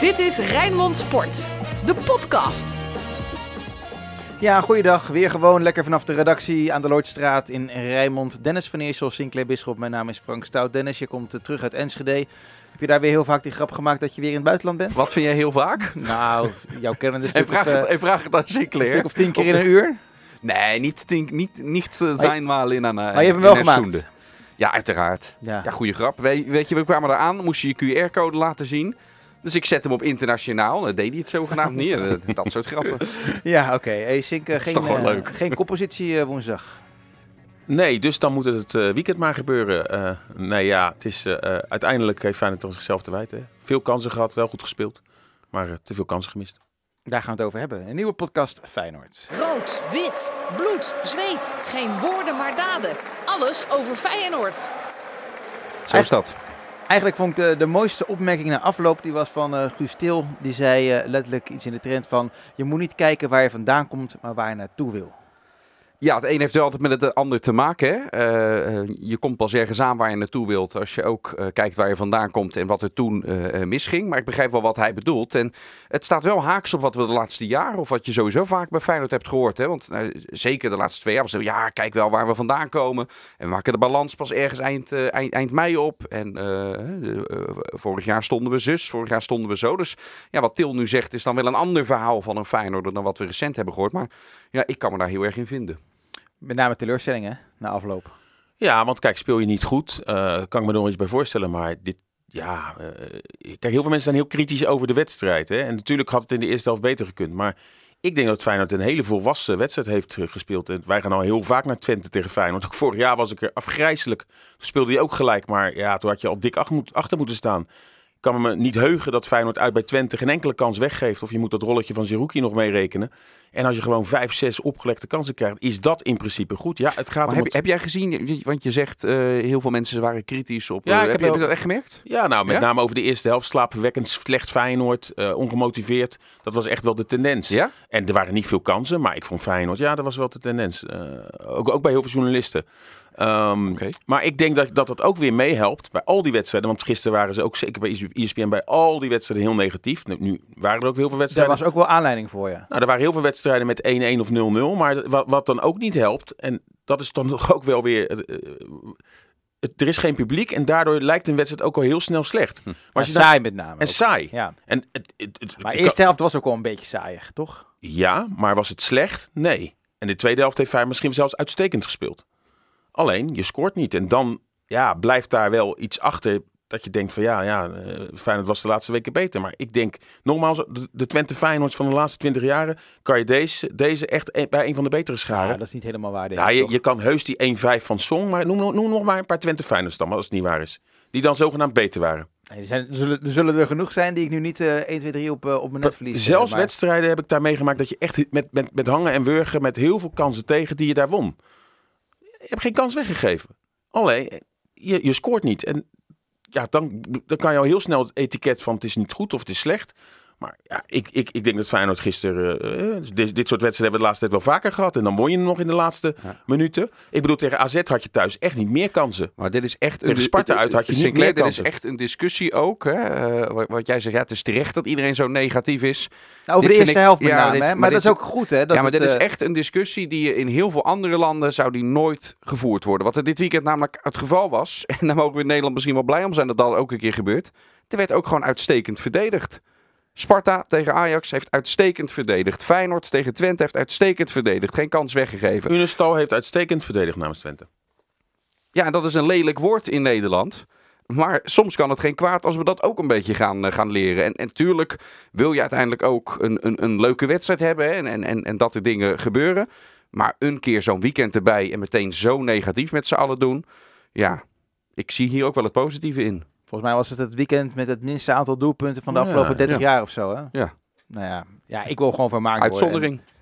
Dit is Rijnmond Sport, de podcast. Ja, goeiedag. Weer gewoon lekker vanaf de redactie aan de Lloydstraat in Rijnmond. Dennis van Eersel, Sinclair Bisschop. Mijn naam is Frank Stout. Dennis, je komt eh, terug uit Enschede. Heb je daar weer heel vaak die grap gemaakt dat je weer in het buitenland bent? Wat vind jij heel vaak? Nou, jouw kennen is En vraag, of, het, eh, en vraag het aan een Sinclair. stuk of tien keer in een uur. Nee, niet, tien, niet, niet uh, zijn maar in aan. eh, Maar je hebt hem wel gemaakt. Ja, uiteraard. Ja. Ja, goede grap. We, weet je, we kwamen eraan, moest je je QR-code laten zien. Dus ik zet hem op internationaal. Dan deed hij het zogenaamd niet. Eh, Dat soort grappen. Ja, oké. Hey, Sink, eh, is geen, toch gewoon eh, leuk. geen koppositie eh, woensdag. Nee, dus dan moet het het weekend maar gebeuren. Eh, nee, ja, het is, uiteindelijk heeft Feyenoord toch zichzelf te wijten. hè. Veel kansen gehad, wel goed gespeeld. Maar eh, te veel kansen gemist. Daar gaan we het over hebben. Een nieuwe podcast Feyenoord. Rood, wit, bloed, zweet. Geen woorden maar daden. Alles over Feyenoord. Zo is dat. Eigenlijk vond ik de, de mooiste opmerking na afloop, die was van eh Guus Til. Die zei eh, letterlijk iets in de trend van, je moet niet kijken waar je vandaan komt, maar waar je naartoe wil. Ja, het een heeft wel altijd met het ander te maken. Hè? Eh, eh, je komt pas ergens aan waar je naartoe wilt als je ook eh, kijkt waar je vandaan komt en wat er toen misging. Maar ik begrijp wel wat hij bedoelt. En het staat wel haaks op wat we de laatste jaren, of wat je sowieso vaak bij Feyenoord hebt gehoord. Hè? Want eh, zeker de laatste twee jaar was ja, kijk wel waar we vandaan komen. En we maken de balans pas ergens eind, eind, eind mei op. En vorig jaar stonden we zus, vorig jaar stonden we zo. Dus ja, wat Til nu zegt is dan wel een ander verhaal van een Feyenoorder dan wat we recent hebben gehoord. Maar ja, ik kan me daar heel erg in vinden. Met name teleurstellingen na afloop. Ja, want kijk, speel je niet goed, eh, kan ik me er nog iets bij voorstellen. Maar dit, ja, eh, kijk, heel veel mensen zijn heel kritisch over de wedstrijd. Hè? En natuurlijk had het in de eerste helft beter gekund. Maar ik denk dat Feyenoord een hele volwassen wedstrijd heeft eh, gespeeld. En wij gaan al heel vaak naar Twente tegen Feyenoord. Ook vorig jaar was ik er afgrijzelijk. Speelde hij ook gelijk, maar ja, toen had je al dik achter moeten staan. Kan me niet heugen dat Feyenoord uit bij Twente geen enkele kans weggeeft. Of je moet dat rolletje van Zerouki nog meerekenen. En als je gewoon vijf, zes opgelegde kansen krijgt, is dat in principe goed. Ja, het gaat Maar om heb, het- heb jij gezien, want je zegt eh, heel veel mensen waren kritisch op. Ja, eh, ik heb, je, heb je wel- dat echt gemerkt? Ja, nou, met Ja? name over de eerste helft. Slaapverwekkend, slecht Feyenoord, eh, ongemotiveerd. Dat was echt wel de tendens. Ja? En er waren niet veel kansen, maar ik vond Feyenoord, ja, dat was wel de tendens. Ook, ook bij heel veel journalisten. Ehm. Maar ik denk dat, dat dat ook weer meehelpt bij al die wedstrijden. Want gisteren waren ze ook zeker bij E ESPN bij al die wedstrijden heel negatief. Nu, nu waren er ook heel veel Daar wedstrijden. was ook wel aanleiding voor je. Nou, er waren heel veel wedstrijden met 1-1 of 0-0. Maar wat, wat dan ook niet helpt, en dat is dan toch ook wel weer... eh, eh, het- er is geen publiek en daardoor lijkt een wedstrijd ook al heel snel slecht. Maar Maar als je dan- saai met name. en ook. saai. Ja. En het, het, het- Maar de eerste helft was ook wel een beetje saaiig, toch? Ja, maar was het slecht? Nee. En de tweede helft heeft hij misschien zelfs uitstekend gespeeld. Alleen, je scoort niet. En dan ja, blijft daar wel iets achter dat je denkt van ja, ja eh, Feyenoord was de laatste weken beter. Maar ik denk, nogmaals, de, Twente Feyenoords van de laatste twintig jaren... kan je deze, deze echt bij een van de betere Ja, scharen. dat is niet helemaal waar. denk Ja, ik, je, je kan heus die 1-5 van Song, maar noem, noem nog maar een paar Twente Feyenoords dan, als het niet waar is. Die dan zogenaamd beter waren. Er, zijn, er, zullen, er zullen er genoeg zijn die ik nu niet eh 1, 2, 3 op, eh, op mijn net verlies. eh, Zelfs maar- wedstrijden heb ik daar meegemaakt dat je echt met, met, met hangen en wurgen, met heel veel kansen tegen, die je daar won. Je hebt geen kans weggegeven. Alleen, je, je scoort niet. En ja, dan, dan kan je al heel snel het etiket van het is niet goed of het is slecht. Maar ja, ik, ik, ik denk dat Feyenoord gisteren... eh, eh, dit, dit soort wedstrijden hebben we de laatste tijd wel vaker gehad. En dan won je hem nog in de laatste Ja. minuten. Ik bedoel, tegen AZ had je thuis echt niet meer kansen. Maar dit is echt Tegen een, Sparta uit had je niet Sinclair, meer dit is kansen. echt een discussie ook. Hè? eh, wat, wat jij zegt, ja, het is terecht dat iedereen zo negatief is. Nou, over dit de eerste ik- helft met ja, name. dit- hè? maar Maar, dit dat is is- ook goed, hè? Dat ja, maar het, dit is echt een discussie die je in heel veel andere landen zou die nooit gevoerd worden. Wat er dit weekend namelijk het geval was, en daar mogen we in Nederland misschien wel blij om zijn dat dat ook een keer gebeurt. Er werd ook gewoon uitstekend verdedigd. Sparta tegen Ajax heeft uitstekend verdedigd. Feyenoord tegen Twente heeft uitstekend verdedigd. Geen kans weggegeven. Unestal heeft uitstekend verdedigd namens Twente. Ja, en dat is een lelijk woord in Nederland. Maar soms kan het geen kwaad als we dat ook een beetje gaan, eh, gaan leren. En, en tuurlijk wil je uiteindelijk ook een, een, een leuke wedstrijd hebben hè, en, en, en, en dat er dingen gebeuren. Maar een keer zo'n weekend erbij en meteen zo negatief met z'n allen doen. Ja, ik zie hier ook wel het positieve in. Volgens mij was het het weekend met het minste aantal doelpunten van de Ja, afgelopen 30 ja. jaar of zo, hè? Ja. Nou ja, ja ik wil gewoon vermaakt worden. Uitzondering. En-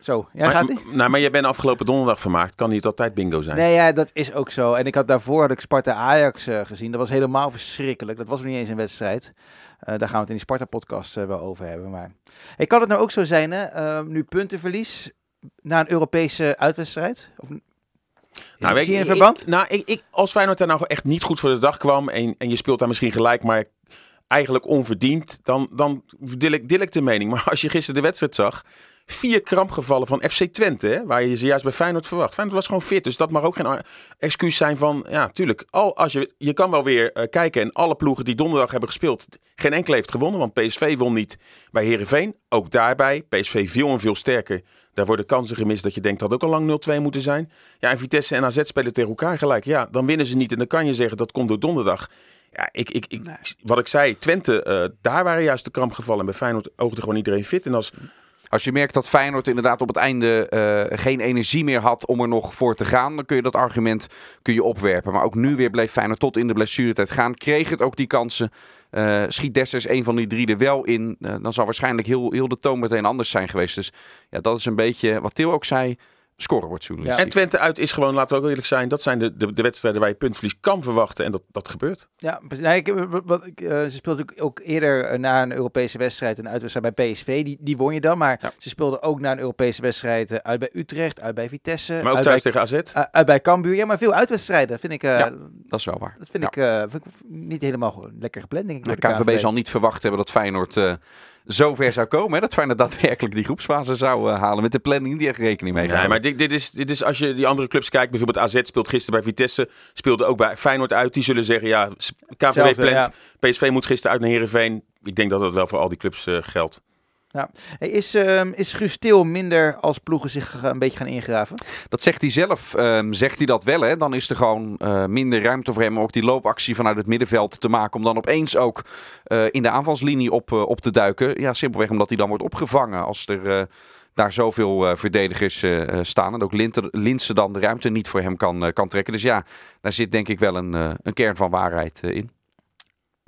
Zo, ja, maar, gaat ie? nou, maar je bent afgelopen donderdag vermaakt. Kan niet altijd bingo zijn. Nee, ja, dat is ook zo. En ik had daarvoor had ik Sparta-Ajax eh, gezien. Dat was helemaal verschrikkelijk. Dat was nog niet eens een wedstrijd. Eh, daar gaan we het in die Sparta-podcast eh, wel over hebben. Maar hey, kan het nou ook zo zijn, hè? eh, nu puntenverlies na een Europese uitwedstrijd? Of, Nou, zie je je, een verband? Ik, nou, ik, ik, als Feyenoord daar nou echt niet goed voor de dag kwam en, en je speelt daar misschien gelijk, maar eigenlijk onverdiend, dan, dan deel ik, deel ik de mening. Maar als je gisteren de wedstrijd zag, vier krampgevallen van FC Twente, hè, waar je ze juist bij Feyenoord verwacht. Feyenoord was gewoon fit, dus dat mag ook geen excuus zijn van, ja, tuurlijk, al, als je, je kan wel weer eh, kijken en alle ploegen die donderdag hebben gespeeld, geen enkele heeft gewonnen, want PSV won niet bij Herenveen. Ook daarbij, PSV veel en veel sterker. Daar worden kansen gemist dat je denkt dat ook al lang 0-2 moeten zijn. Ja, en Vitesse en AZ spelen tegen elkaar gelijk. Ja, dan winnen ze niet en dan kan je zeggen dat komt door donderdag. Ja, ik, ik, ik, wat ik zei, Twente, eh, daar waren juist de krampgevallen. En bij Feyenoord oogde gewoon iedereen fit. En als Als je merkt dat Feyenoord inderdaad op het einde eh, geen energie meer had om er nog voor te gaan, dan kun je dat argument kun je opwerpen. Maar ook nu weer bleef Feyenoord tot in de blessuretijd gaan. Kreeg het ook die kansen. Eh, schiet Dessers een van die drie er wel in. eh, dan zal waarschijnlijk heel, heel de toon meteen anders zijn geweest. Dus ja, dat is een beetje wat Til ook zei. Scorebordjournalistiek. En Twente uit is gewoon, laten we ook eerlijk zijn, dat zijn de, de, de wedstrijden waar je puntverlies kan verwachten. En dat, dat gebeurt. Ja. Nee, ik, heb- wat- ik, eh, ze speelde ook, eerder eh, na een Europese wedstrijd een uitwedstrijd bij PSV. Die, die won je dan. Maar Ja. ze speelden ook na een Europese wedstrijd eh, uit bij Utrecht, uit bij Vitesse. Maar ook uit thuis bij, tegen AZ. uh, uit bij Cambuur. Ja, maar veel uitwedstrijden. Vind ik, eh, Ja, Dat is wel waar. Dat vind, Ja. ik, eh, vind ik niet helemaal goed. lekker gepland, denk ik. De KNVB zal niet verwacht hebben dat Feyenoord eh zo ver zou komen. Hè? Dat Feyenoord daadwerkelijk die groepsfase zou eh, halen. Met de planning die echt rekening mee Nee, houden. maar dit, dit, is, dit is als je die andere clubs kijkt, bijvoorbeeld AZ speelt gisteren bij Vitesse, speelde ook bij Feyenoord uit. Die zullen zeggen, ja, KVB Hetzelfde, plant, PSV moet gisteren uit naar Heerenveen. Ik denk dat dat wel voor al die clubs eh, geldt. Is, ehm is Guus minder als ploegen zich een beetje gaan ingraven? Dat zegt hij zelf, ehm, zegt hij dat wel. Hè? Dan is er gewoon eh, minder ruimte voor hem om ook die loopactie vanuit het middenveld te maken. Om dan opeens ook eh, in de aanvalslinie op, eh, op te duiken. Ja, simpelweg omdat hij dan wordt opgevangen als er daar zoveel eh, verdedigers staan. En ook Linse dan de ruimte niet voor hem kan, kan trekken. Dus ja, daar zit denk ik wel een, een kern van waarheid in.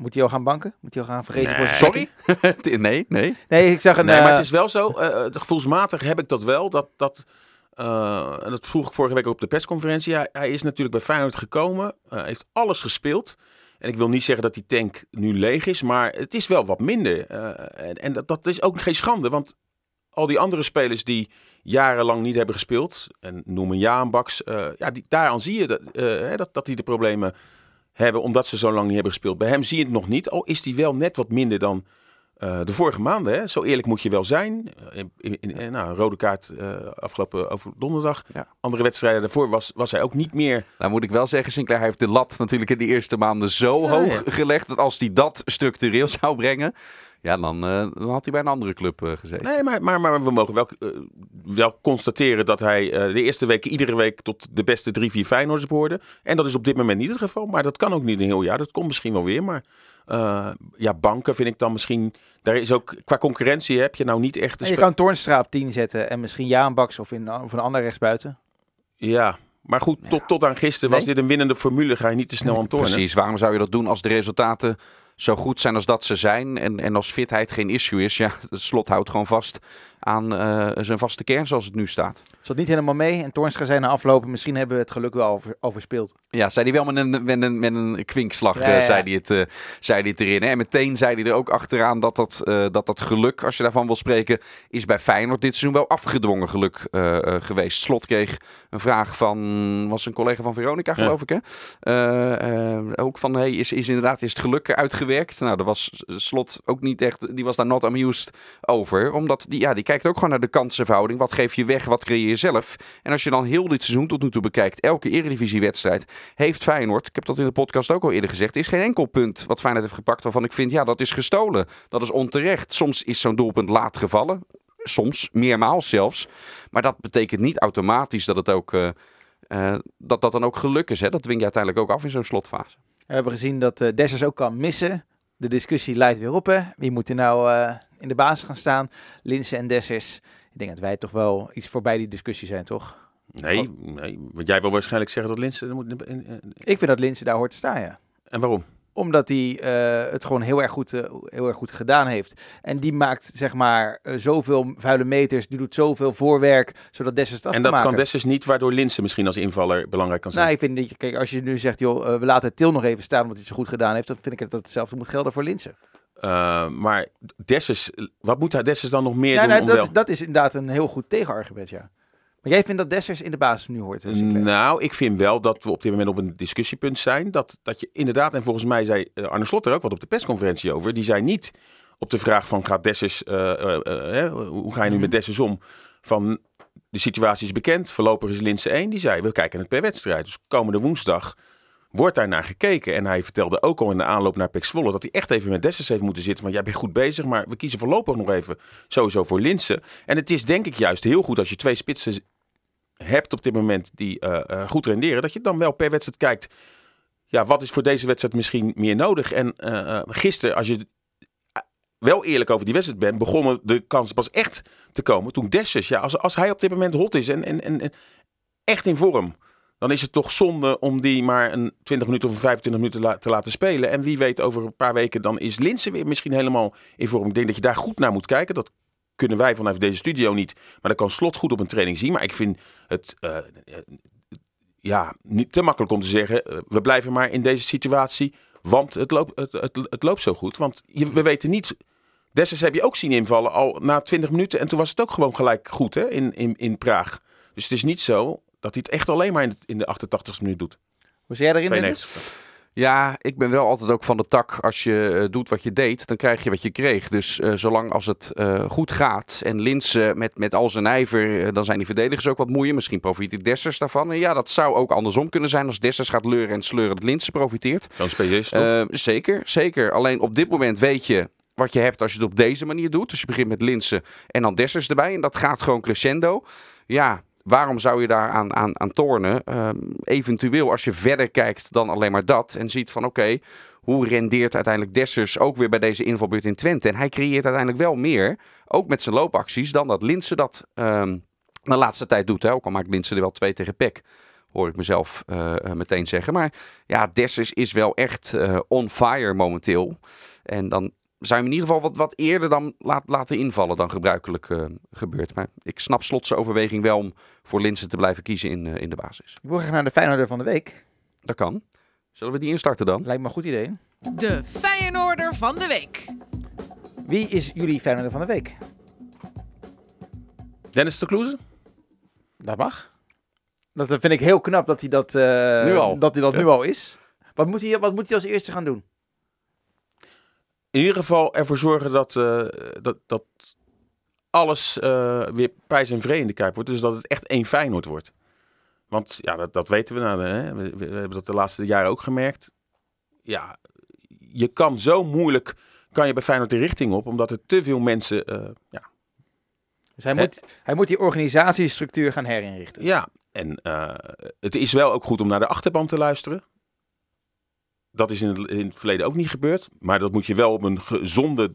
Moet hij al gaan banken? Moet hij al gaan voor Nee. zijn Sorry? nee, nee. Nee, ik zag een... Nee, maar eh, het is wel zo, eh, eh, gevoelsmatig heb ik dat wel. Dat, dat, en dat vroeg ik vorige week ook op de persconferentie. Hij, hij is natuurlijk bij Feyenoord gekomen, eh, heeft alles gespeeld. En ik wil niet zeggen dat die tank nu leeg is, maar het is wel wat minder. En en dat, dat is ook geen schande, want al die andere spelers die jarenlang niet hebben gespeeld, en noem een Jaan Baks, ja, die, daaraan zie je dat, hè, dat, dat die de problemen hebben omdat ze zo lang niet hebben gespeeld. Bij hem zie je het nog niet, al is die wel net wat minder dan eh, de vorige maanden. Hè. Zo eerlijk moet je wel zijn. Eh, In, in, in- nou, rode kaart eh, afgelopen over donderdag. Ja. Andere wedstrijden daarvoor was, was hij ook niet meer. Nou moet ik wel zeggen, Sinclair hij heeft de lat natuurlijk in de eerste maanden zo Ja, hoog ja. gelegd. Dat als hij dat structureel zou brengen, ja, dan, eh, dan had hij bij een andere club eh, gezeten. Nee, maar, maar, maar we mogen wel, eh, wel constateren dat hij eh, de eerste weken iedere week tot de beste drie, vier Feyenoorders behoorde. En dat is op dit moment niet het geval. Maar dat kan ook niet een heel jaar. Dat komt misschien wel weer. Maar eh, ja, banken vind ik dan misschien... Daar is ook, qua concurrentie heb je nou niet echt... een je kan Toornstra op 10 zetten en misschien Jaan Baks of, in, of een ander rechtsbuiten. Ja, maar goed, tot, tot aan gisteren was dit een winnende formule. Ga je niet te snel aan tornen. Precies, waarom zou je dat doen als de resultaten zo goed zijn als dat ze zijn en, en als fitheid geen issue is? Ja, het slot houdt gewoon vast aan eh, zijn vaste kern zoals het nu staat. Zat niet helemaal mee en Toornstra zei na aflopen, misschien hebben we het geluk wel over, overspeeld. Ja, zei hij wel met een, met een, met een kwinkslag, Ja, eh, ja. zei, hij het, eh, zei hij het erin. Hè? En meteen zei hij er ook achteraan dat dat, eh, dat dat geluk, als je daarvan wil spreken, is bij Feyenoord dit seizoen wel afgedwongen geluk eh, eh, geweest. Slot kreeg een vraag van, was een collega van Veronica Ja. geloof ik hè? Ook van, hey, is, is inderdaad is het geluk Nou, dat was Slot ook niet echt, die was daar not amused over. Omdat, die, ja, die kijkt ook gewoon naar de kansenverhouding. Wat geef je weg, wat creëer je zelf? En als je dan heel dit seizoen tot nu toe bekijkt, elke eredivisiewedstrijd heeft Feyenoord, ik heb dat in de podcast ook al eerder gezegd, er is geen enkel punt wat Feyenoord heeft gepakt waarvan ik vind, ja, dat is gestolen. Dat is onterecht. Soms is zo'n doelpunt laat gevallen. Soms, meermaals zelfs. Maar dat betekent niet automatisch dat het ook... eh, eh, dat dat dan ook geluk is. Hè? Dat dwing je uiteindelijk ook af in zo'n slotfase. We hebben gezien dat eh Dessers ook kan missen. De discussie leidt weer op. Hè? Wie moet er nou eh, in de basis gaan staan? Linsen en Dessers. Ik denk dat wij toch wel iets voorbij die discussie zijn, toch? Nee, nee, want jij wil waarschijnlijk zeggen dat Linse... moet- Ik vind dat Linsen daar hoort te staan, ja. En waarom? Omdat hij eh, het gewoon heel erg, goed, eh, heel erg goed gedaan heeft. En die maakt zeg maar eh, zoveel vuile meters. Die doet zoveel voorwerk. Zodat Dessers het af En dat kan. Dessers niet, waardoor Linse misschien als invaller belangrijk kan zijn. Nou, ik vind dat je, kijk, als je nu zegt, joh, we laten Til nog even staan omdat hij het zo goed gedaan heeft, dan vind ik dat hetzelfde moet gelden voor Linsen. Eh, maar Dessers, wat moet hij Dessers dan nog meer Ja, doen nou, om dat, wel... dat is inderdaad een heel goed tegenargument, ja. Maar jij vindt dat Dessers in de basis nu hoort? Nou, ik vind wel dat we op dit moment op een discussiepunt zijn. Dat, dat je inderdaad, en volgens mij zei eh, Arne Slot er ook wat op de persconferentie over. Die zei niet op de vraag van gaat Dessers, eh, eh, hoe ga je nu met Dessers om? Van de situatie is bekend, voorlopig is Linse 1. Die zei we kijken het per wedstrijd. Dus komende woensdag wordt daar naar gekeken. En hij vertelde ook al in de aanloop naar Pek Zwolle dat hij echt even met Dessers heeft moeten zitten. Want jij bent goed bezig, maar we kiezen voorlopig nog even sowieso voor Linse. En het is denk ik juist heel goed als je twee spitsen hebt op dit moment die eh, eh, goed renderen, dat je dan wel per wedstrijd kijkt. Ja, wat is voor deze wedstrijd misschien meer nodig? En eh, gisteren, als je wel eerlijk over die wedstrijd bent, begonnen de kansen pas echt te komen toen Dessers, ja, als, als hij op dit moment hot is en, en, en, echt in vorm, dan is het toch zonde om die maar een 20 minuten of een 25 minuten te laten spelen. En wie weet, over een paar weken dan is Linse weer misschien helemaal in vorm. Ik denk dat je daar goed naar moet kijken. Dat kunnen wij vanuit deze studio niet. Maar dat kan Slot goed op een training zien. Maar ik vind het eh, eh, ja, niet te makkelijk om te zeggen... eh, we blijven maar in deze situatie, want het loopt, het, het, het loopt zo goed. Want je, we weten niet... Dessers heb je ook zien invallen al na 20 minuten. En toen was het ook gewoon gelijk goed hè, in, in, in Praag. Dus het is niet zo dat hij het echt alleen maar in de, in de 88ste minuut doet. Hoe jij erin, Dennis? 92. Ja, ik ben wel altijd ook van de tak. Als je eh, doet wat je deed, dan krijg je wat je kreeg. Dus eh, zolang als het eh, goed gaat en Linse met, met al zijn ijver, dan zijn die verdedigers ook wat moeien. Misschien profiteert Dessers daarvan. En ja, dat zou ook andersom kunnen zijn. Als Dessers gaat leuren en sleuren, dat Linse profiteert. Is het toch? Zeker, zeker. Alleen op dit moment weet je wat je hebt als je het op deze manier doet. Dus je begint met Linsen en dan Dessers erbij. En dat gaat gewoon crescendo. Ja, waarom zou je daar aan, aan, aan tornen? Ehm, eventueel als je verder kijkt dan alleen maar dat. En ziet van oké, hoe rendeert uiteindelijk Dessers ook weer bij deze invalbeurt in Twente? En hij creëert uiteindelijk wel meer, ook met zijn loopacties, dan dat Linsen dat ehm, de laatste tijd doet. Hè? Ook al maakt Linsen er wel twee tegen Peck. Hoor ik mezelf eh, eh, meteen zeggen. Maar ja, Dessers is wel echt eh, on fire momenteel. En dan zou je hem in ieder geval wat, wat eerder dan laat, laten invallen dan gebruikelijk eh, gebeurt. Maar ik snap Slotse overweging wel om voor Linsen te blijven kiezen in, eh, in de basis. Ik wil graag naar de Feyenoorder van de week. Dat kan. Zullen we die instarten dan? Lijkt me een goed idee. De Feyenoorder van de week. Wie is jullie Feyenoorder van de week? Dennis de Kloeze? Dat mag. Dat vind ik heel knap dat hij dat, eh, Nu al. Dat hij dat Ja. nu al is. Wat moet, hij, wat moet hij als eerste gaan doen? In ieder geval ervoor zorgen dat, eh, dat, dat alles eh, weer prijs en vrede in de Kuip wordt. Dus dat het echt één Feyenoord wordt. Want ja, dat, dat weten we. Nou, hè? We, hebben dat de laatste jaren ook gemerkt. Ja, je kan zo moeilijk kan je bij Feyenoord de richting op. Omdat er te veel mensen... eh, ja, Dus hij Het- moet, hij moet die organisatiestructuur gaan herinrichten. Ja, en het is wel ook goed om naar de achterban te luisteren. Dat is in het, in het verleden ook niet gebeurd. Maar dat moet je wel op een gezonde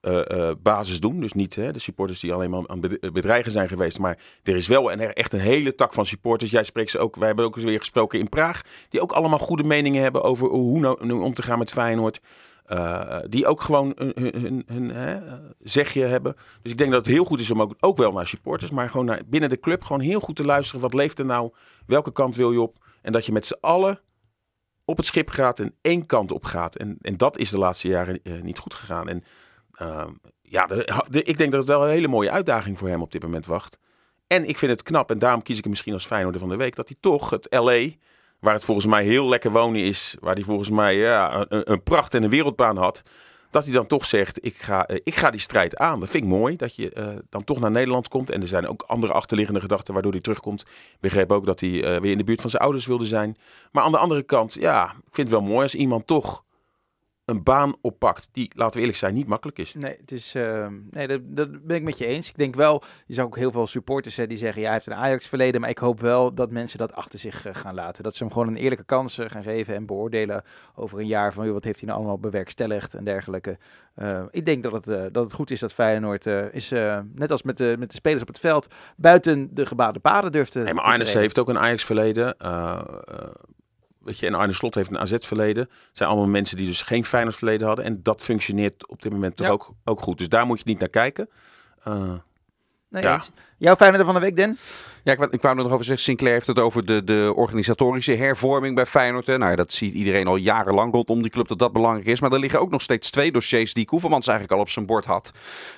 eh, eh, basis doen. Dus niet hè, de supporters die alleen maar aan bed- bedreigen zijn geweest. Maar er is wel een, echt een hele tak van supporters. Jij spreekt ze ook. Wij hebben ook eens weer gesproken in Praag. Die ook allemaal goede meningen hebben over hoe nou, nu om te gaan met Feyenoord. Eh, die ook gewoon hun, hun, hun, eh, zegje hebben. Dus ik denk dat het heel goed is om ook, ook wel naar supporters, maar gewoon naar, binnen de club gewoon heel goed te luisteren. Wat leeft er nou? Welke kant wil je op? En dat je met z'n allen op het schip gaat en één kant op gaat. En, en dat is de laatste jaren eh, niet goed gegaan. En ehm, ja, de, ik denk dat het wel een hele mooie uitdaging voor hem op dit moment wacht. En ik vind het knap, en daarom kies ik hem misschien als Feyenoorder van de week, dat hij toch het LA, waar het volgens mij heel lekker wonen is, waar hij volgens mij ja, een, een pracht en een wereldbaan had, dat hij dan toch zegt, ik ga, eh, ik ga die strijd aan. Dat vind ik mooi, dat je eh, dan toch naar Nederland komt. En er zijn ook andere achterliggende gedachten waardoor hij terugkomt. Ik begreep ook dat hij eh, weer in de buurt van zijn ouders wilde zijn. Maar aan de andere kant, ja, ik vind het wel mooi als iemand toch een baan oppakt die, laten we eerlijk zijn, niet makkelijk is. Nee, het is, eh, nee dat, dat ben ik met je eens. Ik denk wel, je zou ook heel veel supporters hè, die zeggen, ja, hij heeft een Ajax-verleden. Maar ik hoop wel dat mensen dat achter zich eh, gaan laten. Dat ze hem gewoon een eerlijke kans gaan geven en beoordelen over een jaar van, wat heeft hij nou allemaal bewerkstelligd en dergelijke. Eh, ik denk dat het, eh, dat het goed is dat Feyenoord is, net als met de, met de spelers op het veld, buiten de gebaande paden durft te Nee, maar Arnes heeft ook een Ajax-verleden. Weet je, en Arne Slot heeft een AZ-verleden. Het zijn allemaal mensen die dus geen Feyenoord-verleden hadden. En dat functioneert op dit moment toch Ja. ook, ook goed. Dus daar moet je niet naar kijken. Eh, Nee, Ja. eens. Jouw Feyenoord van de week, Den? Ja, ik, ik wou er nog over zeggen. Sinclair heeft het over de, de organisatorische hervorming bij Feyenoord. Hè. Nou, ja, dat ziet iedereen al jarenlang rondom die club dat dat belangrijk is. Maar er liggen ook nog steeds twee dossiers die Koevermans eigenlijk al op zijn bord had.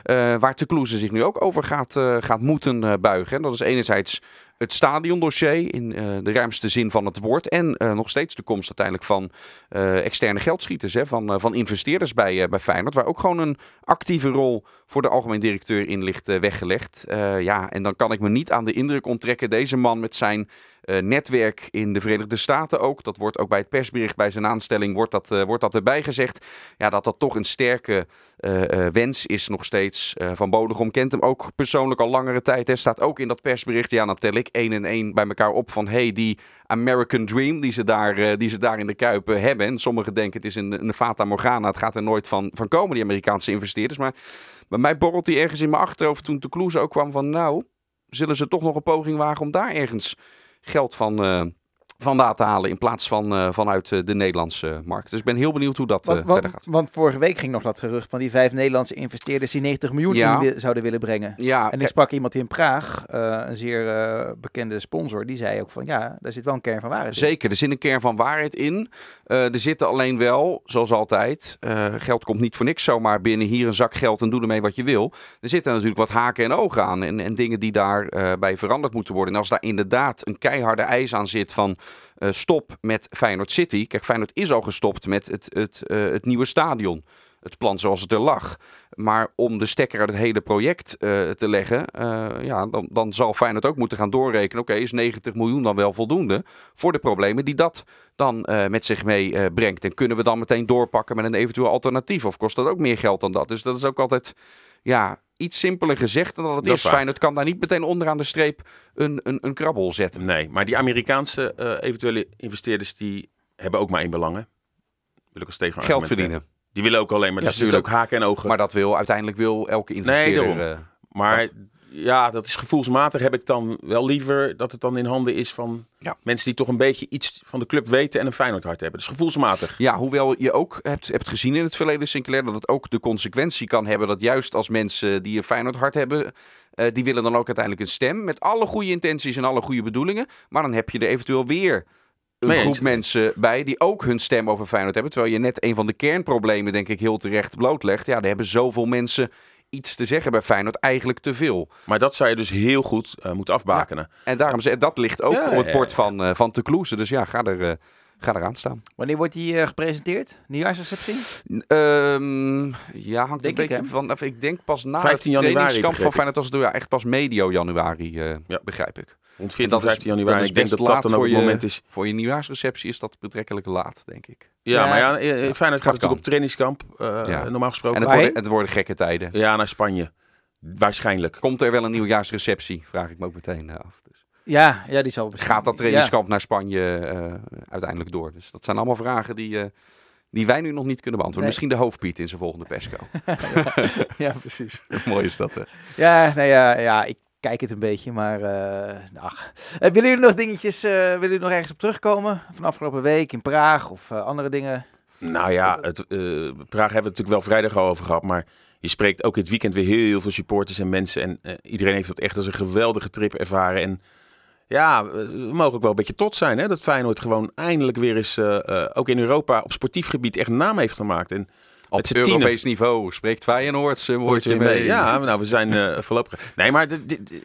Eh, waar Toulouse zich nu ook over gaat, eh, gaat moeten buigen. En dat is enerzijds het stadiondossier in eh, de ruimste zin van het woord. En eh, nog steeds de komst uiteindelijk van eh, externe geldschieters. Hè, van, van investeerders bij, bij Feyenoord. Waar ook gewoon een actieve rol voor de algemeen directeur in ligt eh, weggelegd. Eh, ja, en dan kan ik me niet aan de indruk onttrekken. Deze man met zijn eh, netwerk in de Verenigde Staten ook. Dat wordt ook bij het persbericht bij zijn aanstelling wordt dat, wordt dat erbij gezegd. Ja, dat dat toch een sterke wens is nog steeds. Van Bodegom kent hem ook persoonlijk al langere tijd. Hè. Staat ook in dat persbericht. Ja, dan tel ik één en één bij elkaar op van hey, die American Dream die ze daar, die ze daar in de Kuip hebben. En sommigen denken het is een, een Fata Morgana. Het gaat er nooit van, van komen, die Amerikaanse investeerders. Maar bij mij borrelt die ergens in mijn achterhoofd toen de Kloeze ook kwam van nou, zullen ze toch nog een poging wagen om daar ergens geld van, eh, vandaan te halen in plaats van eh, vanuit eh, de Nederlandse markt. Dus ik ben heel benieuwd hoe dat eh, Want, verder gaat. want vorige week ging nog dat gerucht van die vijf Nederlandse investeerders die 90 miljoen Ja. in wi- zouden willen brengen. Ja, En ik sprak iemand in Praag, een zeer bekende sponsor, die zei ook van ja, daar zit wel een kern van waarheid in. Zeker, er zit een kern van waarheid in. Er zitten alleen wel, zoals altijd, geld komt niet voor niks zomaar binnen. Hier een zak geld en doe ermee wat je wil. Er zitten natuurlijk wat haken en ogen aan en, en dingen die daarbij bij veranderd moeten worden. En als daar inderdaad een keiharde eis aan zit van eh, stop met Feyenoord City. Kijk, Feyenoord is al gestopt met het, het, eh, het nieuwe stadion. Het plan zoals het er lag. Maar om de stekker uit het hele project eh, te leggen, ja, dan, dan zal Feyenoord ook moeten gaan doorrekenen. Oké, is 90 miljoen dan wel voldoende voor de problemen die dat dan met zich mee brengt? En kunnen we dan meteen doorpakken met een eventueel alternatief? Of kost dat ook meer geld dan dat? Dus dat is ook altijd ja, iets simpeler gezegd dan dat het Dat is. waar. Feyenoord kan daar niet meteen onderaan de streep een, een, een krabbel zetten. Nee, maar die Amerikaanse eh, eventuele investeerders die hebben ook maar één belang. Hè? Wil ik als tegenargument Geld verdienen. Die willen ook alleen maar. Ja, Dus zitten ook haken en ogen. Maar dat wil uiteindelijk wil elke investeerder. daarom. eh, Maar Dat. Ja, dat is gevoelsmatig. Heb ik dan wel liever dat het dan in handen is van Ja. mensen die toch een beetje iets van de club weten en een Feyenoord hart hebben. Dus gevoelsmatig. Ja, hoewel je ook hebt, hebt gezien in het verleden, Sinclair, dat het ook de consequentie kan hebben dat juist als mensen die een Feyenoord hart hebben, eh, die willen dan ook uiteindelijk een stem met alle goede intenties en alle goede bedoelingen. Maar dan heb je er eventueel weer een groep eens. mensen bij die ook hun stem over Feyenoord hebben. Terwijl je net een van de kernproblemen, denk ik, heel terecht blootlegt. Ja, er hebben zoveel mensen iets te zeggen bij Feyenoord, eigenlijk te veel. Maar dat zou je dus heel goed eh, moeten afbakenen. En daarom, dat ligt ook Ja, op het bord van, eh van Kloeze. Dus ja, ga er, eh, ga eraan staan. Wanneer wordt die eh, gepresenteerd? Nieuwjaarsreceptie? Ehm, ja, hangt Denk een ik, beetje van. of Ik denk pas na 15 het januari, trainingskamp van. Feyenoord als het. Ja, echt pas medio januari, eh, Ja. begrijp ik. Rond En 14, dat is- 15 januari. dat is ik denk best dat dat laat dan ook voor het je- moment is. Voor je nieuwjaarsreceptie is dat betrekkelijk laat, denk ik. Ja, Ja. maar ja, eh, Feyenoord gaat kan. natuurlijk op trainingskamp. eh, Ja. Normaal gesproken. En het worden, het worden gekke tijden. Ja, naar Spanje. Waarschijnlijk. Komt er wel een nieuwjaarsreceptie? Vraag ik me ook meteen af. Dus Ja, ja, die zal gaat dat trainingskamp naar Spanje eh, uiteindelijk door? Dus dat zijn allemaal vragen die, eh, die wij nu nog niet kunnen beantwoorden. Nee. Misschien de hoofdpiet in zijn volgende persco. Ja, ja, precies. Mooi is dat, hè? Ja, nou ja, ja, ik kijk het een beetje, maar eh ach. Willen jullie nog dingetjes, eh, willen jullie nog ergens op terugkomen? Van afgelopen week in Praag of eh, andere dingen? Nou ja, het, eh, Praag hebben we het natuurlijk wel vrijdag al over gehad. Maar je spreekt ook dit weekend weer heel veel supporters en mensen. En eh, iedereen heeft dat echt als een geweldige trip ervaren. En ja, eh, we mogen ook wel een beetje trots zijn hè, dat Feyenoord gewoon eindelijk weer eens, eh, eh, ook in Europa, op sportief gebied echt naam heeft gemaakt. En Op tienen. Europees niveau spreekt Feyenoord een woordje Hoort je mee. Ja, nou, we zijn eh, voorlopig. Nee, maar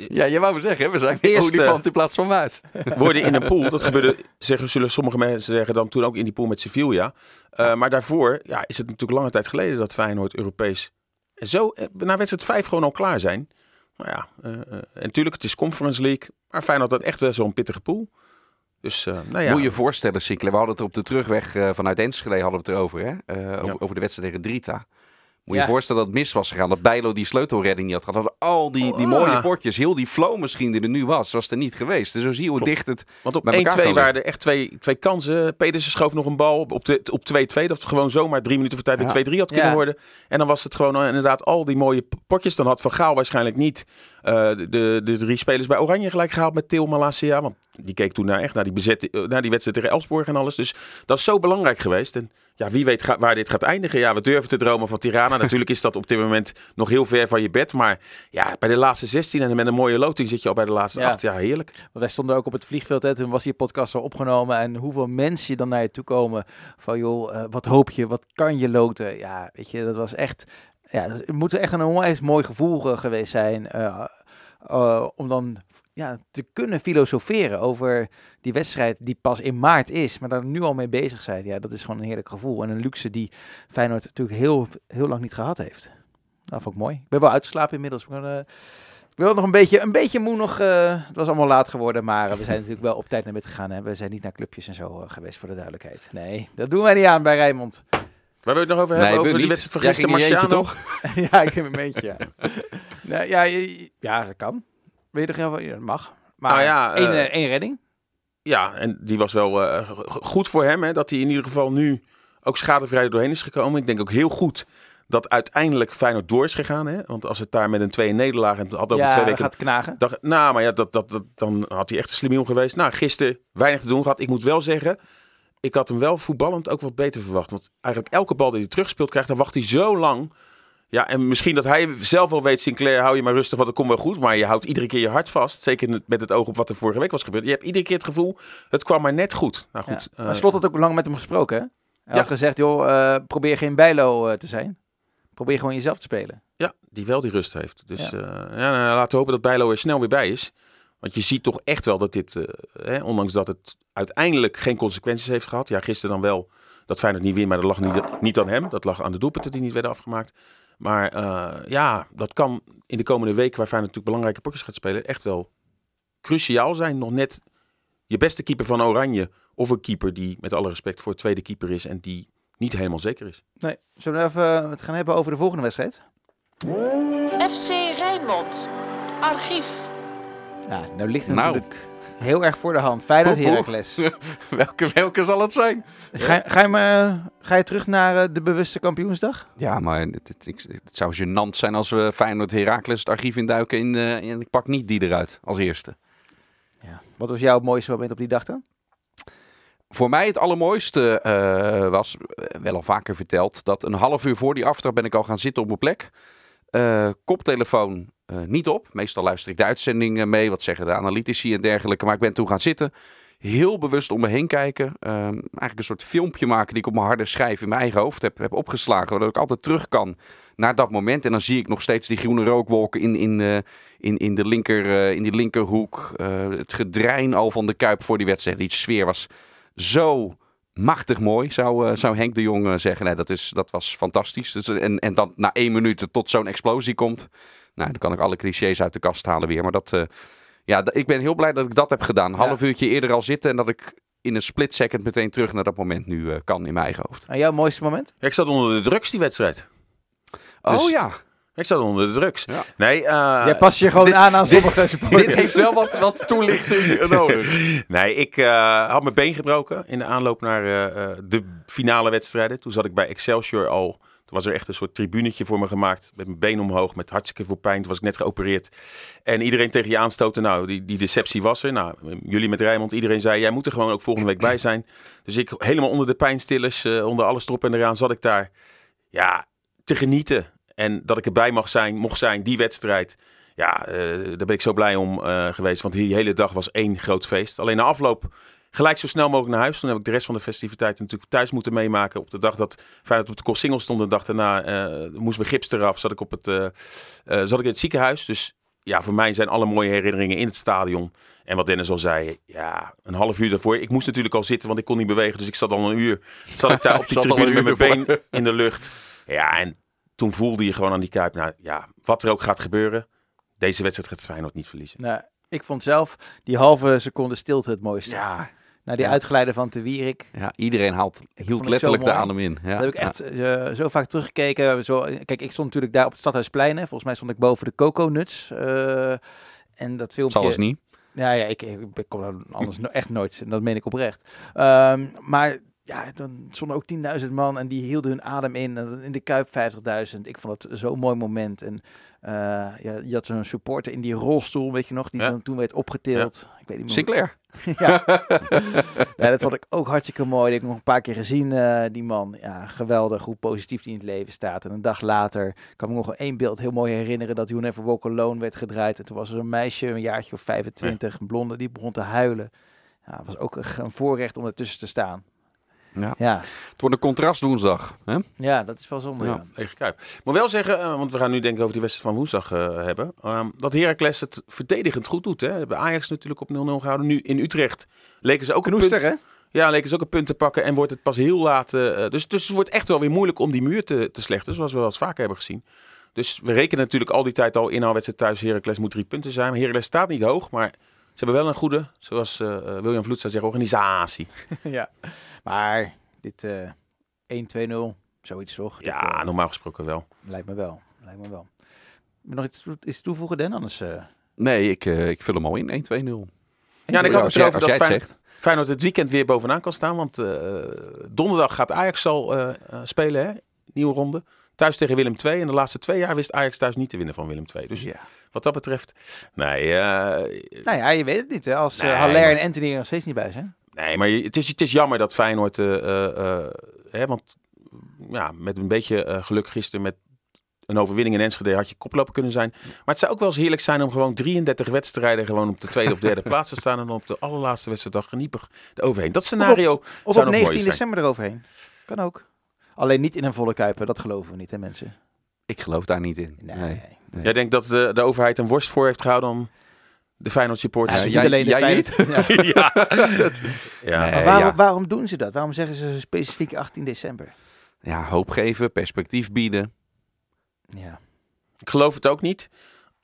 Ja, je wou me zeggen, we zijn Eerst, olifant in plaats van muis. worden in een pool. Dat gebeurde, zeggen, zullen sommige mensen zeggen, dan toen ook in die pool met Sevilla. Eh, maar daarvoor ja, is het natuurlijk lange tijd geleden dat Feyenoord Europees en zo eh, na wedstrijd 5 gewoon al klaar zijn. Maar ja, eh, eh, en natuurlijk, het is Conference League. Maar Feyenoord had echt wel zo'n pittige pool. Dus, eh, nou ja. Moet je voorstellen, Sinclair, we hadden het er op de terugweg vanuit Enschede hadden we het erover, hè? Over, Ja. over de wedstrijd tegen Drita. Moet je Ja. je voorstellen dat het mis was gegaan, dat Bijlo die sleutelredding niet had gehad. Dat al die, die Oh, mooie ah. potjes, heel die flow misschien die er nu was, was er niet geweest. Dus zo zie je hoe Klopt. dicht het... Want op bij 1-2 elkaar kan waren er echt twee, twee kansen. Pedersen schoof nog een bal op de- op 2-2. Dat het gewoon zomaar drie minuten voor tijd weer Ja. 2-3 had kunnen Ja. worden. En dan was het gewoon eh, inderdaad al die mooie potjes. Dan had Van Gaal waarschijnlijk niet eh, de, de, de drie spelers bij Oranje gelijk gehaald met Theo Malasia. Want die keek toen naar, echt naar die, bezet, eh, naar die wedstrijd tegen Elsborg en alles. Dus dat is zo belangrijk geweest. En ja, wie weet ga- waar dit gaat eindigen. Ja, we durven te dromen van Tirana. Natuurlijk is dat op dit moment nog heel ver van je bed. Maar ja, bij de laatste 16 en met een mooie loting zit je al bij de laatste Ja. 8. Ja, heerlijk. Want wij stonden ook op het vliegveld, hè, toen was die podcast al opgenomen. En hoeveel mensen dan naar je toe komen van, joh, eh, wat hoop je, wat kan je loten? Ja, weet je, dat was echt, ja, het moet echt een onwijs mooi gevoel eh, geweest zijn. eh, om dan ja, te kunnen filosoferen over die wedstrijd die pas in maart is, maar daar nu al mee bezig zijn. Ja, dat is gewoon een heerlijk gevoel. En een luxe die Feyenoord natuurlijk heel, heel lang niet gehad heeft. Dat vond ik mooi. Ik ben wel uitgeslapen inmiddels. Maar, eh, ik wil nog een beetje, een beetje moe nog. eh, het was allemaal laat geworden, maar we zijn natuurlijk wel op tijd naar bed gegaan. Hè. We zijn niet naar clubjes en zo eh, geweest, voor de duidelijkheid. Nee, dat doen wij niet aan bij Rijnmond. Waar wil je het nog over hebben? we over die wedstrijd van gisteren, Marciano? ja, ik heb een meentje, ja. nee, ja, je- ja, dat kan. Wil je dat mag. Maar Nou ja, één, eh, eh, één redding. Ja, en die was wel eh, goed voor hem. Hè, dat hij in ieder geval nu ook schadevrij doorheen is gekomen. Ik denk ook heel goed dat uiteindelijk Feyenoord door is gegaan. Hè? Want als het daar met een 2 nederlaag en het had over ja, twee weken gaat knagen. dacht, nou, maar ja, dat, dat, dat, dan had hij echt een slimiel geweest. Nou, gisteren weinig te doen gehad. Ik moet wel zeggen, ik had hem wel voetballend ook wat beter verwacht. Want eigenlijk elke bal die hij terugspeelt krijgt, dan wacht hij zo lang. Ja, en misschien dat hij zelf wel weet, Sinclair, hou je maar rustig, want dat komt wel goed. Maar je houdt iedere keer je hart vast. Zeker met het oog op wat er vorige week was gebeurd. Je hebt iedere keer het gevoel, het kwam maar net goed. Nou goed, Ja. eh, maar Slot had ook lang met hem gesproken, hè? Hij Ja. had gezegd, joh, eh, probeer geen bijlo eh, te zijn. Probeer gewoon jezelf te spelen. Ja, die wel die rust heeft. Dus Ja. nou, laten we hopen dat Bijlo er snel weer bij is. Want je ziet toch echt wel dat dit, eh, hè, ondanks dat het uiteindelijk geen consequenties heeft gehad. Ja, gisteren dan wel dat Feyenoord niet wint, maar dat lag niet, niet aan hem. Dat lag aan de doelpunten die niet werden afgemaakt. Maar eh, ja, dat kan in de komende weken, waar Feyenoord natuurlijk belangrijke potjes gaat spelen, echt wel cruciaal zijn. Nog net je beste keeper van Oranje of een keeper die met alle respect voor tweede keeper is en die niet helemaal zeker is. Nee, zullen we even het gaan hebben over de volgende wedstrijd? FC Rijnmond. Archief. Ja, nou ligt het Nou. natuurlijk heel erg voor de hand. Feyenoord? Heracles. welke, welke zal het zijn? Ga, ga, je me, ga je terug naar eh, de bewuste kampioensdag? Ja, maar het, het, zou gênant zijn als we Feyenoord Heracles het archief induiken in, eh, en ik pak niet die eruit als eerste. Ja. Wat was jouw mooiste moment op die dag dan? Voor mij het allermooiste eh, was, wel al vaker verteld, dat een half uur voor die aftrap ben ik al gaan zitten op mijn plek. Koptelefoon niet op. Meestal luister ik de uitzending eh, mee, wat zeggen de analytici en dergelijke. Maar ik ben toen gaan zitten, heel bewust om me heen kijken. Ehm, eigenlijk een soort filmpje maken die ik op mijn harde schijf in mijn eigen hoofd heb, heb opgeslagen. Zodat ik altijd terug kan naar dat moment. En dan zie ik nog steeds die groene rookwolken in, in, eh, in, in, de, linker, eh, in die linkerhoek. Eh, het gedrein al van de Kuip voor die wedstrijd. Die sfeer was zo machtig mooi, zou, eh, zou Henk de Jong eh, zeggen. Nee, dat, is, dat was fantastisch. Dus, eh, en, en dan na één minuut tot zo'n explosie komt. Nou, dan kan ik alle clichés uit de kast halen weer. Maar dat, eh, ja, ik ben heel blij dat ik dat heb gedaan. Een half uurtje eerder al zitten en dat ik in een split second meteen terug naar dat moment nu eh, kan in mijn eigen hoofd. En jouw mooiste moment? Ik zat onder de drugs die wedstrijd. Dus- oh ja, Ik zat onder de drugs. Ja. Nee, eh, Jij past je gewoon dit- aan aan sommige supporters. dit heeft wel wat, wat toelichting nodig. nee, ik eh, had mijn been gebroken in de aanloop naar eh, eh, de finale wedstrijden. Toen zat ik bij Excelsior al. Toen was er echt een soort tribunetje voor me gemaakt. Met mijn been omhoog, met hartstikke veel pijn. Toen was ik net geopereerd. En iedereen tegen je aanstoten. Nou, die, die deceptie was er. Nou, jullie met Rijmond, iedereen zei... jij moet er gewoon ook volgende week bij zijn. Dus ik helemaal onder de pijnstillers, eh, onder alles erop en eraan... zat ik daar ja, te genieten. En dat ik erbij mag zijn, mocht zijn, die wedstrijd... Ja, eh, daar ben ik zo blij om eh, geweest. Want die hele dag was één groot feest. Alleen na afloop gelijk zo snel mogelijk naar huis. Toen heb ik de rest van de festiviteiten natuurlijk thuis moeten meemaken. Op de dag dat Feyenoord op de Koolsingel stond. De dag daarna eh, moest mijn gips eraf. Zat ik, op het, eh, eh, zat ik in het ziekenhuis. Dus ja, voor mij zijn alle mooie herinneringen in het stadion. En wat Dennis al zei, ja, een half uur daarvoor. Ik moest natuurlijk al zitten, want ik kon niet bewegen. Dus ik zat al een uur. Zat ik daar op die Zat al tribune met mijn been in de lucht. Ja, en toen voelde je gewoon aan die kuip. Nou ja, wat er ook gaat gebeuren. Deze wedstrijd gaat Feyenoord niet verliezen. Nou, ik vond zelf die halve seconde stilte het mooiste. Ja, Na die Ja. uitgeleide van Te Wierik. ja iedereen haalt, hield letterlijk de adem in. Ja, Dat heb ik echt eh, zo vaak teruggekeken. Zo, kijk, ik stond natuurlijk daar op het Stadhuisplein. Hè. Volgens mij stond ik boven de Coco Nuts. eh, en dat filmpje... Zal eens niet. Ja, ja ik, ik, ik kom er anders no- echt nooit. En dat meen ik oprecht. Ehm, maar ja, dan stonden ook 10.000 man en die hielden hun adem in. En in de Kuip 50.000. Ik vond het zo'n mooi moment. En ja, je had zo'n supporter in die rolstoel, weet je nog, die Ja. dan toen werd opgetild. Ik weet niet meer. Sinclair. ja. ja, dat vond ik ook hartstikke mooi. Die heb ik nog een paar keer gezien, eh, die man. Ja, geweldig hoe positief die in het leven staat. En een dag later kan ik me nog één beeld heel mooi herinneren dat You Never Walk Alone werd gedraaid. En toen was er een meisje, een jaartje of 25, een blonde, die begon te huilen. Ja, het was ook een voorrecht om ertussen te staan. Ja. Ja, Het wordt een contrastwoensdag. Hè? ja dat is wel zonde. Ja. Ja. Kuip. Ik moet wel zeggen, eh, want we gaan nu denken over die wedstrijd van woensdag eh, hebben. ehm, dat Heracles het verdedigend goed doet. Hè. Bij Ajax natuurlijk op 0-0 gehouden. Nu in Utrecht leken ze ook een Knoester, punt. hè? Ja, leken ze ook een punt te pakken en wordt het pas heel laat. eh, dus, dus het wordt echt wel weer moeilijk om die muur te, te slechten, zoals we wel eens vaker hebben gezien. Dus we rekenen natuurlijk al die tijd al inhaalwedstrijd thuis. Heracles moet drie punten zijn. Maar Heracles staat niet hoog, maar ze hebben wel een goede, zoals eh, eh, William Vloed zou zeggen, organisatie. ja. Maar dit eh 1-2-0, zoiets toch? Dit, Ja, normaal gesproken wel. lijkt me wel. Lijkt me wel. Wil nog iets, iets toevoegen, Den? Anders... eh, Nee, ik, eh, ik vul hem al in. 1-2-0. Ja, en ik Ja, had het erover dat jij het Fijn- zegt. Feyenoord het weekend weer bovenaan kan staan. Want eh, donderdag gaat Ajax al spelen, hè? Nieuwe ronde. Thuis tegen Willem II. En de laatste twee jaar wist Ajax thuis niet te winnen van Willem II. Dus Ja. wat dat betreft... Nee, eh, Nou ja, je weet het niet, hè? Als eh Nee, Haller en Anthony er nog steeds niet bij zijn. nee maar het is, het is jammer dat Feyenoord... eh, hè, want ja, met een beetje geluk gisteren met een overwinning in Enschede had je koploper kunnen zijn. Maar het zou ook wel eens heerlijk zijn om gewoon 33 wedstrijden gewoon op de tweede of derde plaats te staan. En dan op de allerlaatste wedstrijddag geniepig eroverheen. Dat scenario Of zou op nog mooi 19 zijn. december eroverheen. Kan ook. Alleen niet in een volle kuipen, dat geloven we niet, hè mensen? Ik geloof daar niet in. Nee. Nee. Jij denkt dat de, de overheid een worst voor heeft gehouden om de Feyenoord supporters... Ja, Dus jij- niet alleen de jij Feyenoord- niet? Ja. ja, dat- ja. Nee. Maar waarom, ja. waarom doen ze dat? Waarom zeggen ze specifiek 18 december? Ja, hoop geven, perspectief bieden. Ja. Ik geloof het ook niet.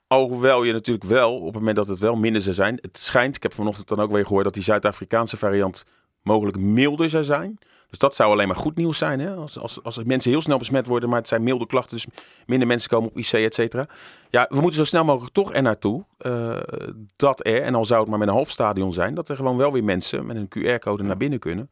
Alhoewel je natuurlijk wel, op het moment dat het wel minder zou zijn... Het schijnt, ik heb vanochtend dan ook weer gehoord... dat die Zuid-Afrikaanse variant mogelijk milder zou zijn. Dus dat zou alleen maar goed nieuws zijn. Hè? Als, als, als mensen heel snel besmet worden, maar het zijn milde klachten... dus minder mensen komen op IC, et cetera. Ja, we moeten zo snel mogelijk toch er naartoe... eh, dat er, en al zou het maar met een half stadion zijn... dat er gewoon wel weer mensen met een QR-code naar binnen kunnen...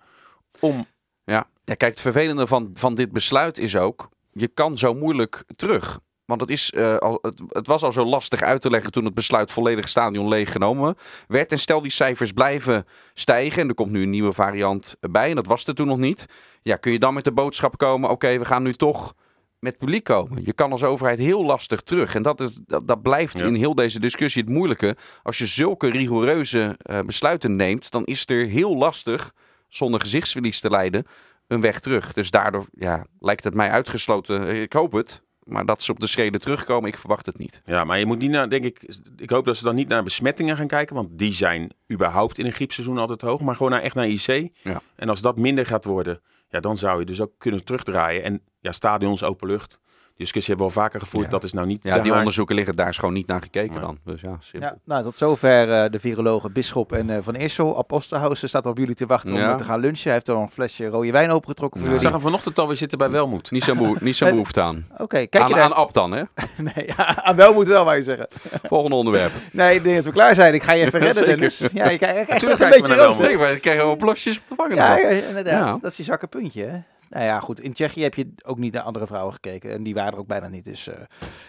om Ja. ja, kijk, het vervelende van, van dit besluit is ook, je kan zo moeilijk terug. Want het, is, eh, al, het, het was al zo lastig uit te leggen toen het besluit volledig stadion leeggenomen werd. En stel die cijfers blijven stijgen en er komt nu een nieuwe variant bij en dat was er toen nog niet. Ja, kun je dan met de boodschap komen, oké, we gaan nu toch met publiek komen. Je kan als overheid heel lastig terug. En dat, is, dat, dat blijft Ja. in heel deze discussie het moeilijke. Als je zulke rigoureuze eh, besluiten neemt, dan is er heel lastig, zonder gezichtsverlies te leiden, een weg terug. Dus daardoor ja, lijkt het mij uitgesloten. Ik hoop het. Maar dat ze op de schreden terugkomen, ik verwacht het niet. Ja, maar je moet niet naar, denk ik, ik hoop dat ze dan niet naar besmettingen gaan kijken, want die zijn überhaupt in een griepseizoen altijd hoog, maar gewoon naar, echt naar IC. Ja. En als dat minder gaat worden, ja, dan zou je dus ook kunnen terugdraaien. En ja, stadions, open lucht, discussie hebben we al vaker gevoerd, Ja. dat is nou niet Ja, die onderzoeken liggen daar is gewoon niet naar gekeken Nee. dan. Dus ja, simpel. Ja, nou, tot zover eh, de virologen Bisschop en eh, Van Eersel. Apostelhuis staat op jullie te wachten om Ja. te gaan lunchen. Hij heeft al een flesje rode wijn opengetrokken voor Ja. Ik jullie. zag hem vanochtend alweer zitten bij Welmoed. Niet zo'n niet zo'n behoefte aan. Oké, kijk Aan, je daar... aan Ab dan, hè? Nee, aan wel moet wel, wou je zeggen. Volgende onderwerp. Nee, ik denk dat we klaar zijn. Ik ga je even redden. Dennis. Ja, je kijkt echt een beetje naar rood. Welmoed. Ik krijg wel plosjes op de wangen. Ja, inderdaad. Dat is je zwakke puntje, hè? Nou ja, goed. In Tsjechië heb je ook niet naar andere vrouwen gekeken. En die waren er ook bijna niet. Dus eh,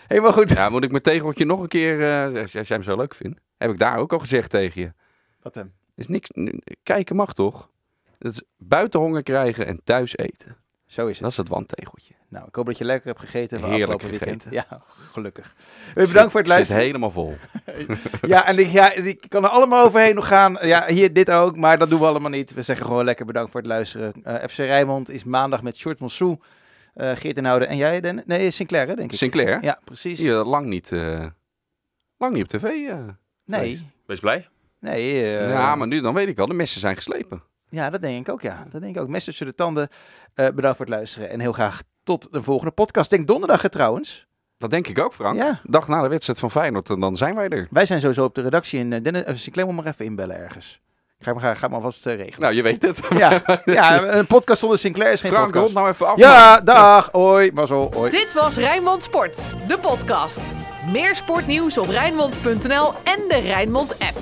helemaal goed. Ja, moet ik mijn tegeltje nog een keer, eh, als jij hem zo leuk vindt, heb ik daar ook al gezegd tegen je. Wat hem? Is niks, kijken mag toch? Dat is buiten honger krijgen en thuis eten. Zo is het. Dat is het wandtegeltje. Nou, ik hoop dat je lekker hebt gegeten van Heerlijk afgelopen weekend. gegeten. Ja, gelukkig. Weer bedankt voor het luisteren. helemaal vol. Ja, en ik, ja, ik kan er allemaal overheen nog gaan. Ja, hier dit ook, maar dat doen we allemaal niet. We zeggen gewoon lekker bedankt voor het luisteren. Eh, FC Rijnmond is maandag met Short Monsou, eh Geert en Houden en jij, Den Nee, Sinclair, hè, denk ik. Sinclair? Ja, precies. Hier, lang niet, eh, lang niet op tv. eh. Nee, Wees blij. nee. eh, ja, maar nu dan weet ik al, de messen zijn geslepen. Ja, dat denk ik ook, ja. Dat denk ik ook. Mes tussen de tanden. Eh, bedankt voor het luisteren en heel graag tot de volgende podcast. Denk donderdag hè, trouwens. Dat denk ik ook, Frank. Ja. Dag na de wedstrijd van Feyenoord, en dan zijn wij er. Wij zijn sowieso op de redactie en uh, Dennis, uh, Sinclair moet maar even inbellen ergens. Ga maar, ga, ga maar vast eh, regelen. Nou, je weet het. Ja, ja, een podcast zonder Sinclair is geen Frank, rond podcast. nou even af. Ja, dag, hoi, mazzel, hoi. Dit was Rijnmond Sport, de podcast. Meer sportnieuws op Rijnmond.nl en de Rijnmond app.